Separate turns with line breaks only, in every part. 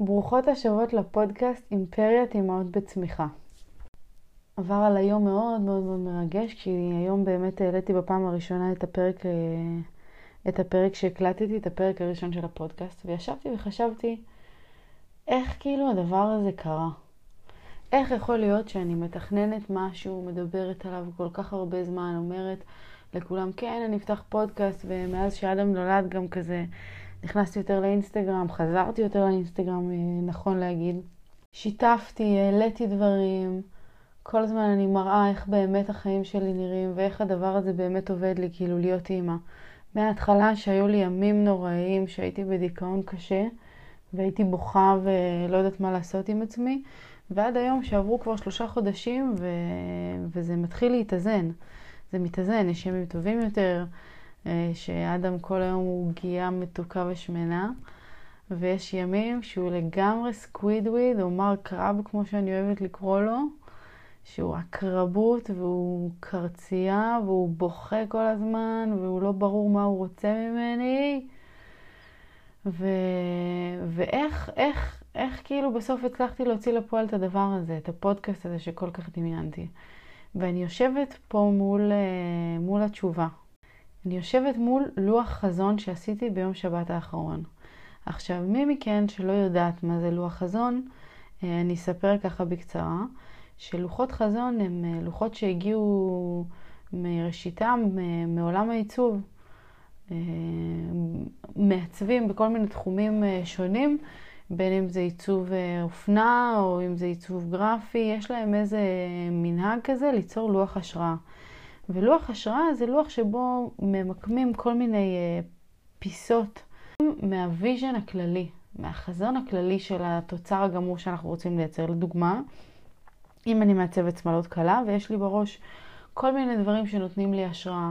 ברוכות השבות לפודקאסט אימפריית אימהות בצמיחה. עבר על היום מאוד מאוד מאוד מרגש, כי היום באמת העליתי בפעם הראשונה את הפרק, אה, את הפרק שהקלטתי, את הפרק הראשון של הפודקאסט, וישבתי וחשבתי איך כאילו הדבר הזה קרה. איך יכול להיות שאני מתכננת משהו, מדברת עליו כל כך הרבה זמן, אומרת לכולם, כן, אני אפתח פודקאסט, ומאז שאדם נולד גם כזה נכנסתי יותר לאינסטגרם, חזרתי יותר לאינסטגרם, אה, נכון להגיד. שיתפתי, העליתי דברים, כל הזמן אני מראה איך באמת החיים שלי נראים ואיך הדבר הזה באמת עובד לי, כאילו להיות אימא. מההתחלה שהיו לי ימים נוראיים, שהייתי בדיכאון קשה, והייתי בוכה ולא יודעת מה לעשות עם עצמי, ועד היום שעברו כבר שלושה חודשים ו... וזה מתחיל להתאזן. זה מתאזן, יש ימים טובים יותר, שאדם כל היום הוא גיאה מתוקה ושמנה, ויש ימים שהוא לגמרי סקווידוויד, או מר קרב, כמו שאני אוהבת לקרוא לו, שהוא הקרבות והוא קרצייה והוא בוכה כל הזמן והוא לא ברור מה הוא רוצה ממני. ו... ואיך, איך, איך כאילו בסוף הצלחתי להוציא לפועל את הדבר הזה, את הפודקאסט הזה שכל כך דמיינתי. ואני יושבת פה מול, אה, מול התשובה. אני יושבת מול לוח חזון שעשיתי ביום שבת האחרון. עכשיו, מי מכן שלא יודעת מה זה לוח חזון, אה, אני אספר ככה בקצרה, שלוחות חזון הם אה, לוחות שהגיעו מראשיתם מעולם העיצוב. מעצבים בכל מיני תחומים שונים, בין אם זה עיצוב אופנה או אם זה עיצוב גרפי, יש להם איזה מנהג כזה ליצור לוח השראה. ולוח השראה זה לוח שבו ממקמים כל מיני אה, פיסות מה vision הכללי, מהחזון הכללי של התוצר הגמור שאנחנו רוצים לייצר. לדוגמה, אם אני מעצבת שמלות כלה ויש לי בראש כל מיני דברים שנותנים לי השראה,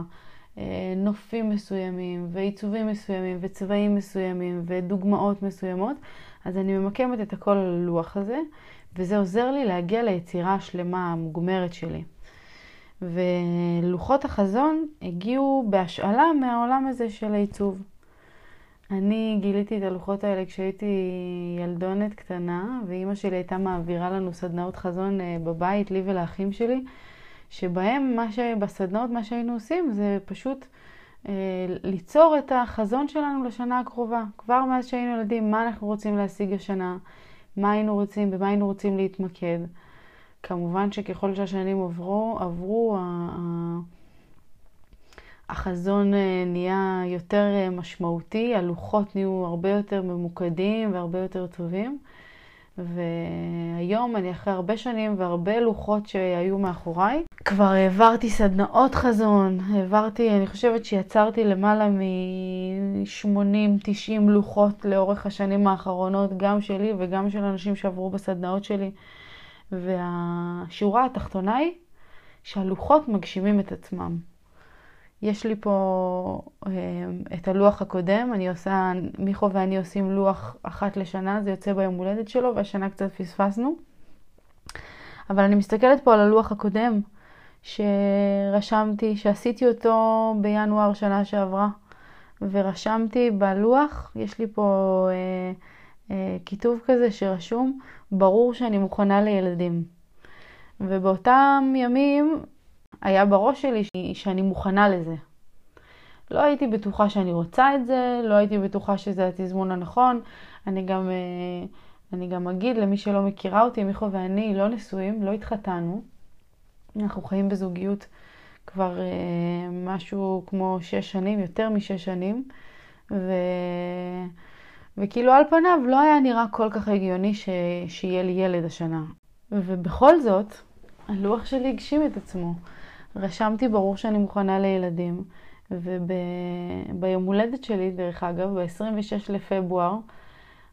אה, נופים מסוימים ועיצובים מסוימים וצבעים מסוימים ודוגמאות מסוימות, אז אני ממקמת את הכל על הלוח הזה, וזה עוזר לי להגיע ליצירה השלמה המוגמרת שלי. ולוחות החזון הגיעו בהשאלה מהעולם הזה של העיצוב. אני גיליתי את הלוחות האלה כשהייתי ילדונת קטנה, ואימא שלי הייתה מעבירה לנו סדנאות חזון אה, בבית, לי ולאחים שלי, שבהם, מה ש... בסדנאות, מה שהיינו עושים זה פשוט אה, ליצור את החזון שלנו לשנה הקרובה. כבר מאז שהיינו ילדים, מה אנחנו רוצים להשיג השנה, מה היינו רוצים, במה היינו רוצים להתמקד. כמובן שככל שהשנים עברו, עברו החזון אה, נהיה יותר אה, משמעותי, הלוחות נהיו הרבה יותר ממוקדים והרבה יותר טובים. והיום אני אחרי הרבה שנים והרבה לוחות שהיו מאחוריי. כבר העברתי סדנאות חזון, העברתי, אני חושבת שיצרתי למעלה מ-80-90 לוחות לאורך השנים האחרונות, גם שלי וגם של אנשים שעברו בסדנאות שלי. והשורה התחתונה היא שהלוחות מגשימים את עצמם. יש לי פה אה, את הלוח הקודם, אני עושה, מיכו ואני עושים לוח אחת לשנה, זה יוצא ביום הולדת שלו, והשנה קצת פספסנו. אבל אני מסתכלת פה על הלוח הקודם, שרשמתי, שעשיתי אותו בינואר שנה שעברה, ורשמתי בלוח, יש לי פה אה, כיתוב כזה שרשום, ברור שאני מוכנה לילדים. ובאותם ימים היה בראש שלי שאני מוכנה לזה. לא הייתי בטוחה שאני רוצה את זה, לא הייתי בטוחה שזה התזמון הנכון. אני גם, אה, אני גם אגיד למי שלא מכירה אותי, מיכו ואני לא נשואים, לא התחתנו. אנחנו חיים בזוגיות כבר אה, משהו כמו שש שנים, יותר משש שנים. ו... וכאילו על פניו לא היה נראה כל כך הגיוני ש... שיהיה לי ילד השנה. ובכל זאת, הלוח שלי הגשים את עצמו. רשמתי ברור שאני מוכנה לילדים, וביום הולדת שלי, דרך אגב, ב-26 לפברואר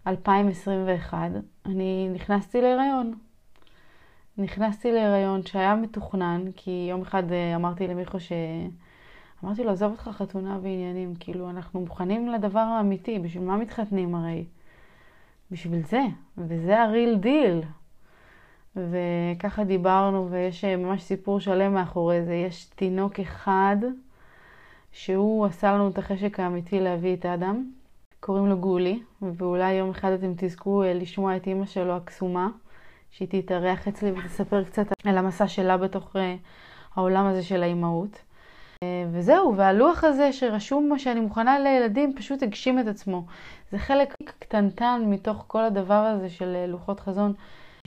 2021, אני נכנסתי להיריון. נכנסתי להיריון שהיה מתוכנן, כי יום אחד אה, אמרתי למיכו ש... אמרתי לו, עזוב אותך חתונה ועניינים, כאילו, אנחנו מוכנים לדבר האמיתי, בשביל מה מתחתנים הרי? בשביל זה, וזה הריל דיל. וככה דיברנו, ויש אה, ממש סיפור שלם מאחורי זה. יש תינוק אחד שהוא עשה לנו את החשק האמיתי להביא את אדם. קוראים לו גולי, ואולי יום אחד אתם תזכו לשמוע את אימא שלו הקסומה, שהיא תתארח אצלי ותספר קצת על המסע שלה בתוך העולם הזה של האימהות. וזהו, והלוח הזה שרשום שאני מוכנה לילדים פשוט הגשים את עצמו. זה חלק קטנטן מתוך כל הדבר הזה של לוחות חזון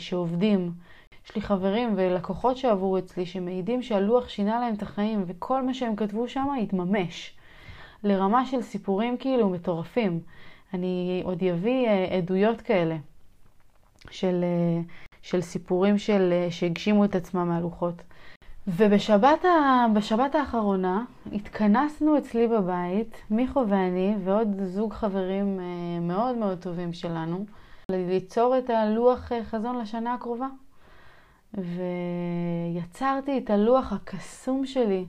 שעובדים. יש לי חברים ולקוחות שעברו אצלי שמעידים שהלוח שינה להם את החיים וכל מה שהם כתבו שם התממש. לרמה של סיפורים כאילו מטורפים. אני עוד אביא עדויות כאלה של, של סיפורים של, שהגשימו את עצמם מהלוחות. ובשבת האחרונה התכנסנו אצלי בבית, מיכו ואני ועוד זוג חברים מאוד מאוד טובים שלנו, ליצור את הלוח חזון לשנה הקרובה. ויצרתי את הלוח הקסום שלי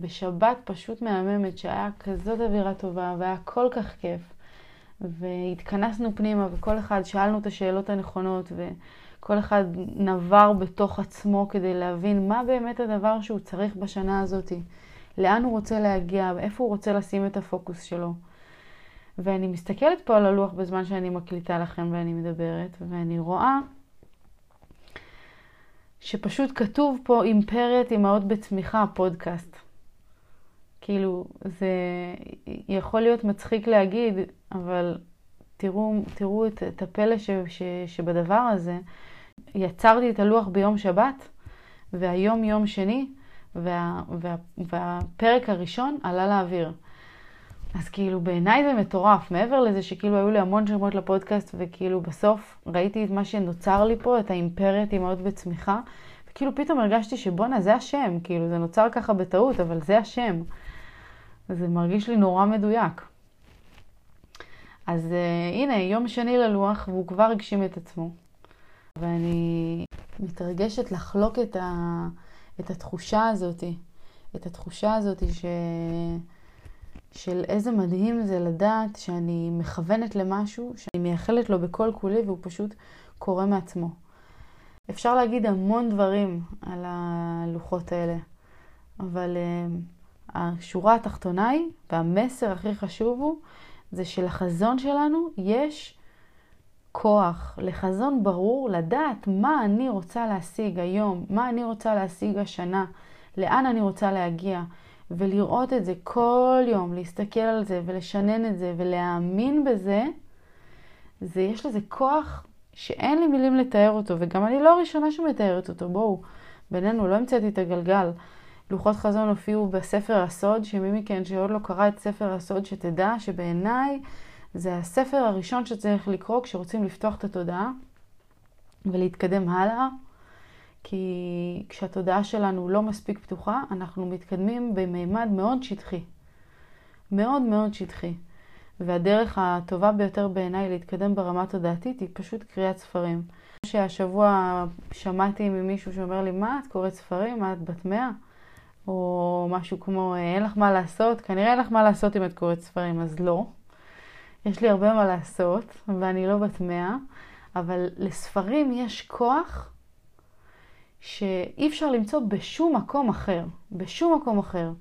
בשבת פשוט מהממת, שהיה כזאת אווירה טובה והיה כל כך כיף. והתכנסנו פנימה וכל אחד שאלנו את השאלות הנכונות וכל אחד נבר בתוך עצמו כדי להבין מה באמת הדבר שהוא צריך בשנה הזאת, לאן הוא רוצה להגיע, איפה הוא רוצה לשים את הפוקוס שלו. ואני מסתכלת פה על הלוח בזמן שאני מקליטה לכם ואני מדברת, ואני רואה שפשוט כתוב פה אימפריית אמהות בצמיחה, פודקאסט. כאילו, זה יכול להיות מצחיק להגיד, אבל תראו, תראו את, את הפלא ש, ש, שבדבר הזה. יצרתי את הלוח ביום שבת, והיום יום שני, וה, וה, והפרק הראשון עלה לאוויר. אז כאילו בעיניי זה מטורף, מעבר לזה שכאילו היו לי המון שמות לפודקאסט וכאילו בסוף ראיתי את מה שנוצר לי פה, את האימפריית אימהות בצמיחה, וכאילו פתאום הרגשתי שבואנה זה השם, כאילו זה נוצר ככה בטעות, אבל זה השם. זה מרגיש לי נורא מדויק. אז uh, הנה, יום שני ללוח והוא כבר הגשים את עצמו. ואני מתרגשת לחלוק את, ה, את התחושה הזאתי, את התחושה הזאתי ש... של איזה מדהים זה לדעת שאני מכוונת למשהו, שאני מייחלת לו בכל כולי והוא פשוט קורה מעצמו. אפשר להגיד המון דברים על הלוחות האלה, אבל uh, השורה התחתונה היא, והמסר הכי חשוב הוא, זה שלחזון שלנו יש כוח, לחזון ברור, לדעת מה אני רוצה להשיג היום, מה אני רוצה להשיג השנה, לאן אני רוצה להגיע. ולראות את זה כל יום, להסתכל על זה ולשנן את זה ולהאמין בזה, זה, יש לזה כוח שאין לי מילים לתאר אותו, וגם אני לא הראשונה שמתארת אותו, בואו, בינינו, לא המצאתי את הגלגל. לוחות חזון הופיעו בספר הסוד, שמי מכן שעוד לא קרא את ספר הסוד, שתדע שבעיניי זה הספר הראשון שצריך לקרוא כשרוצים לפתוח את התודעה ולהתקדם הלאה. כי כשהתודעה שלנו לא מספיק פתוחה, אנחנו מתקדמים במימד מאוד שטחי. מאוד מאוד שטחי. והדרך הטובה ביותר בעיניי להתקדם ברמה תודעתית היא פשוט קריאת ספרים. שהשבוע שמעתי ממישהו שאומר לי, מה, את קוראת ספרים? מה, את בת מאה? או משהו כמו, אין לך מה לעשות? כנראה אין לך מה לעשות אם את קוראת ספרים, אז לא. יש לי הרבה מה לעשות, ואני לא בת מאה, אבל לספרים יש כוח שאי אפשר למצוא בשום מקום אחר, בשום מקום אחר.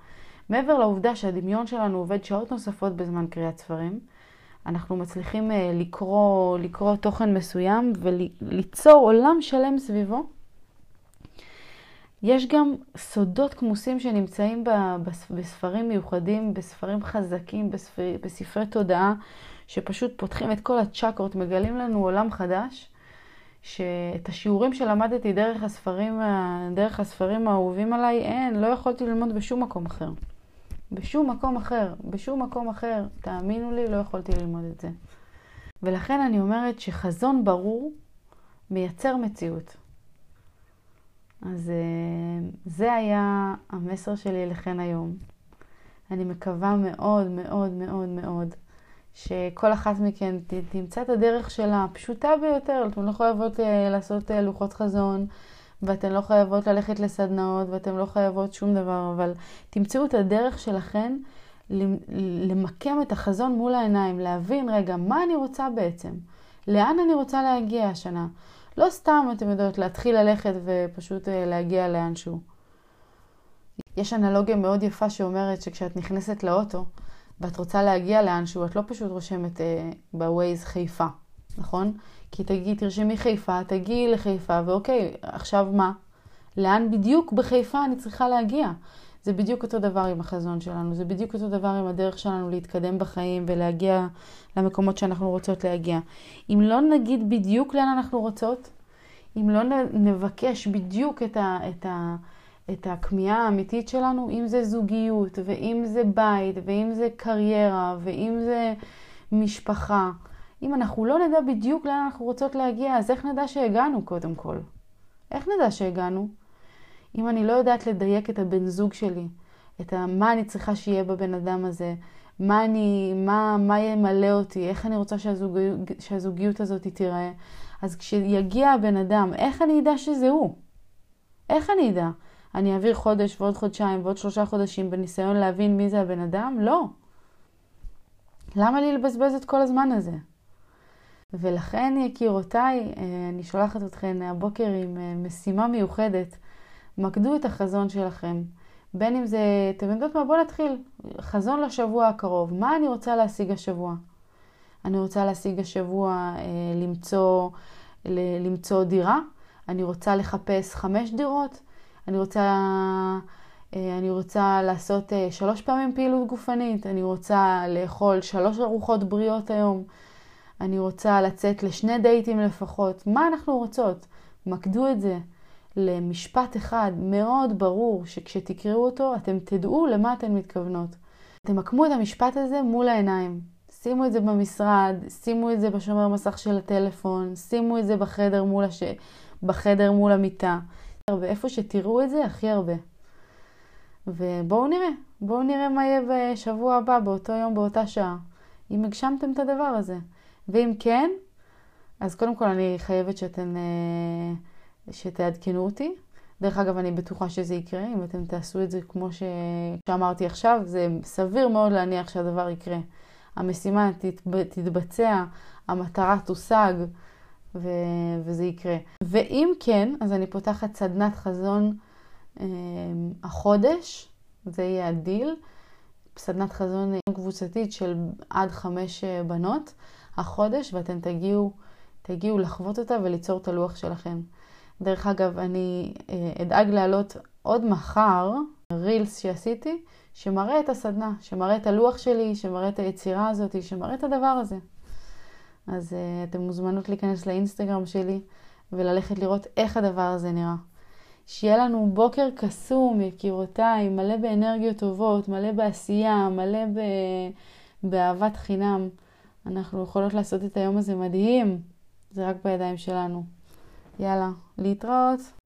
מעבר לעובדה שהדמיון שלנו עובד שעות נוספות בזמן קריאת ספרים, אנחנו מצליחים אה, לקרוא, לקרוא תוכן מסוים וליצור עולם שלם סביבו. יש גם סודות כמוסים שנמצאים בספרים מיוחדים, בספרים חזקים, בספרי, בספרי תודעה, שפשוט פותחים את כל הצ'קרות, מגלים לנו עולם חדש. שאת השיעורים שלמדתי דרך הספרים, דרך הספרים האהובים עליי, אין, לא יכולתי ללמוד בשום מקום אחר. בשום מקום אחר, בשום מקום אחר, תאמינו לי, לא יכולתי ללמוד את זה. ולכן אני אומרת שחזון ברור מייצר מציאות. אז אה, זה היה המסר שלי אליכן היום. אני מקווה מאוד מאוד מאוד מאוד שכל אחת מכן תמצא את הדרך שלה, הפשוטה ביותר. אתן לא חייבות אה, לעשות אה, לוחות חזון, ואתן לא חייבות ללכת לסדנאות, ואתן לא חייבות שום דבר, אבל תמצאו את הדרך שלכן למקם את החזון מול העיניים, להבין, רגע, מה אני רוצה בעצם? לאן אני רוצה להגיע השנה? לא סתם, אתם יודעות, להתחיל ללכת ופשוט אה, להגיע לאנשהו. יש אנלוגיה מאוד יפה שאומרת שכשאת נכנסת לאוטו, ואת רוצה להגיע לאנשהו, את לא פשוט רושמת אה, בווייז חיפה, נכון? כי תגיעי, תרשמי חיפה, תגיעי לחיפה, ואוקיי, עכשיו מה? לאן בדיוק בחיפה אני צריכה להגיע? זה בדיוק אותו דבר עם החזון שלנו, זה בדיוק אותו דבר עם הדרך שלנו להתקדם בחיים ולהגיע למקומות שאנחנו רוצות להגיע. אם לא נגיד בדיוק לאן אנחנו רוצות, אם לא נבקש בדיוק את, ה, את, ה, את הכמיהה האמיתית שלנו, אם זה זוגיות, ואם זה בית, ואם זה קריירה, ואם זה משפחה, אם אנחנו לא נדע בדיוק לאן אנחנו רוצות להגיע, אז איך נדע שהגענו קודם כל? איך נדע שהגענו? אם אני לא יודעת לדייק את הבן זוג שלי, את ה, מה אני צריכה שיהיה בבן אדם הזה, מה, אני, מה, מה ימלא אותי, איך אני רוצה שהזוג, שהזוגיות הזאת תיראה, אז כשיגיע הבן אדם, איך אני אדע שזה הוא? איך אני אדע? אני אעביר חודש ועוד חודשיים ועוד שלושה חודשים בניסיון להבין מי זה הבן אדם? לא. למה לי לבזבז את כל הזמן הזה? ולכן, יקירותיי, אה, אני שולחת אתכן הבוקר עם אה, משימה מיוחדת. מקדו את החזון שלכם. בין אם זה, אתם יודעות מה? בואו נתחיל. חזון לשבוע הקרוב. מה אני רוצה להשיג השבוע? אני רוצה להשיג השבוע אה, למצוא, ל- למצוא דירה. אני רוצה לחפש חמש דירות. אני רוצה, אה, אני רוצה לעשות אה, שלוש פעמים פעילות גופנית. אני רוצה לאכול שלוש ארוחות בריאות היום. אני רוצה לצאת לשני דייטים לפחות. מה אנחנו רוצות? מקדו את זה. למשפט אחד מאוד ברור, שכשתקראו אותו אתם תדעו למה אתן מתכוונות. תמקמו את המשפט הזה מול העיניים. שימו את זה במשרד, שימו את זה בשומר מסך של הטלפון, שימו את זה בחדר מול, הש... בחדר מול המיטה. ואיפה שתראו את זה הכי הרבה. ובואו נראה, בואו נראה מה יהיה בשבוע הבא, באותו יום, באותה שעה. אם הגשמתם את הדבר הזה. ואם כן, אז קודם כל אני חייבת שאתן... אה, שתעדכנו אותי. דרך אגב, אני בטוחה שזה יקרה, אם אתם תעשו את זה כמו ש... שאמרתי עכשיו, זה סביר מאוד להניח שהדבר יקרה. המשימה תתב... תתבצע, המטרה תושג, ו... וזה יקרה. ואם כן, אז אני פותחת סדנת חזון אה, החודש, זה יהיה הדיל. סדנת חזון קבוצתית של עד חמש אה, בנות החודש, ואתם תגיעו, תגיעו לחוות אותה וליצור את הלוח שלכם. דרך אגב, אני אה, אדאג להעלות עוד מחר רילס שעשיתי, שמראה את הסדנה, שמראה את הלוח שלי, שמראה את היצירה הזאת, שמראה את הדבר הזה. אז uh, אתן מוזמנות להיכנס לאינסטגרם שלי וללכת לראות איך הדבר הזה נראה. שיהיה לנו בוקר קסום, יקירותיי, מלא באנרגיות טובות, מלא בעשייה, מלא ב... באהבת חינם. אנחנו יכולות לעשות את היום הזה מדהים, זה רק בידיים שלנו. יאללה, להתראות.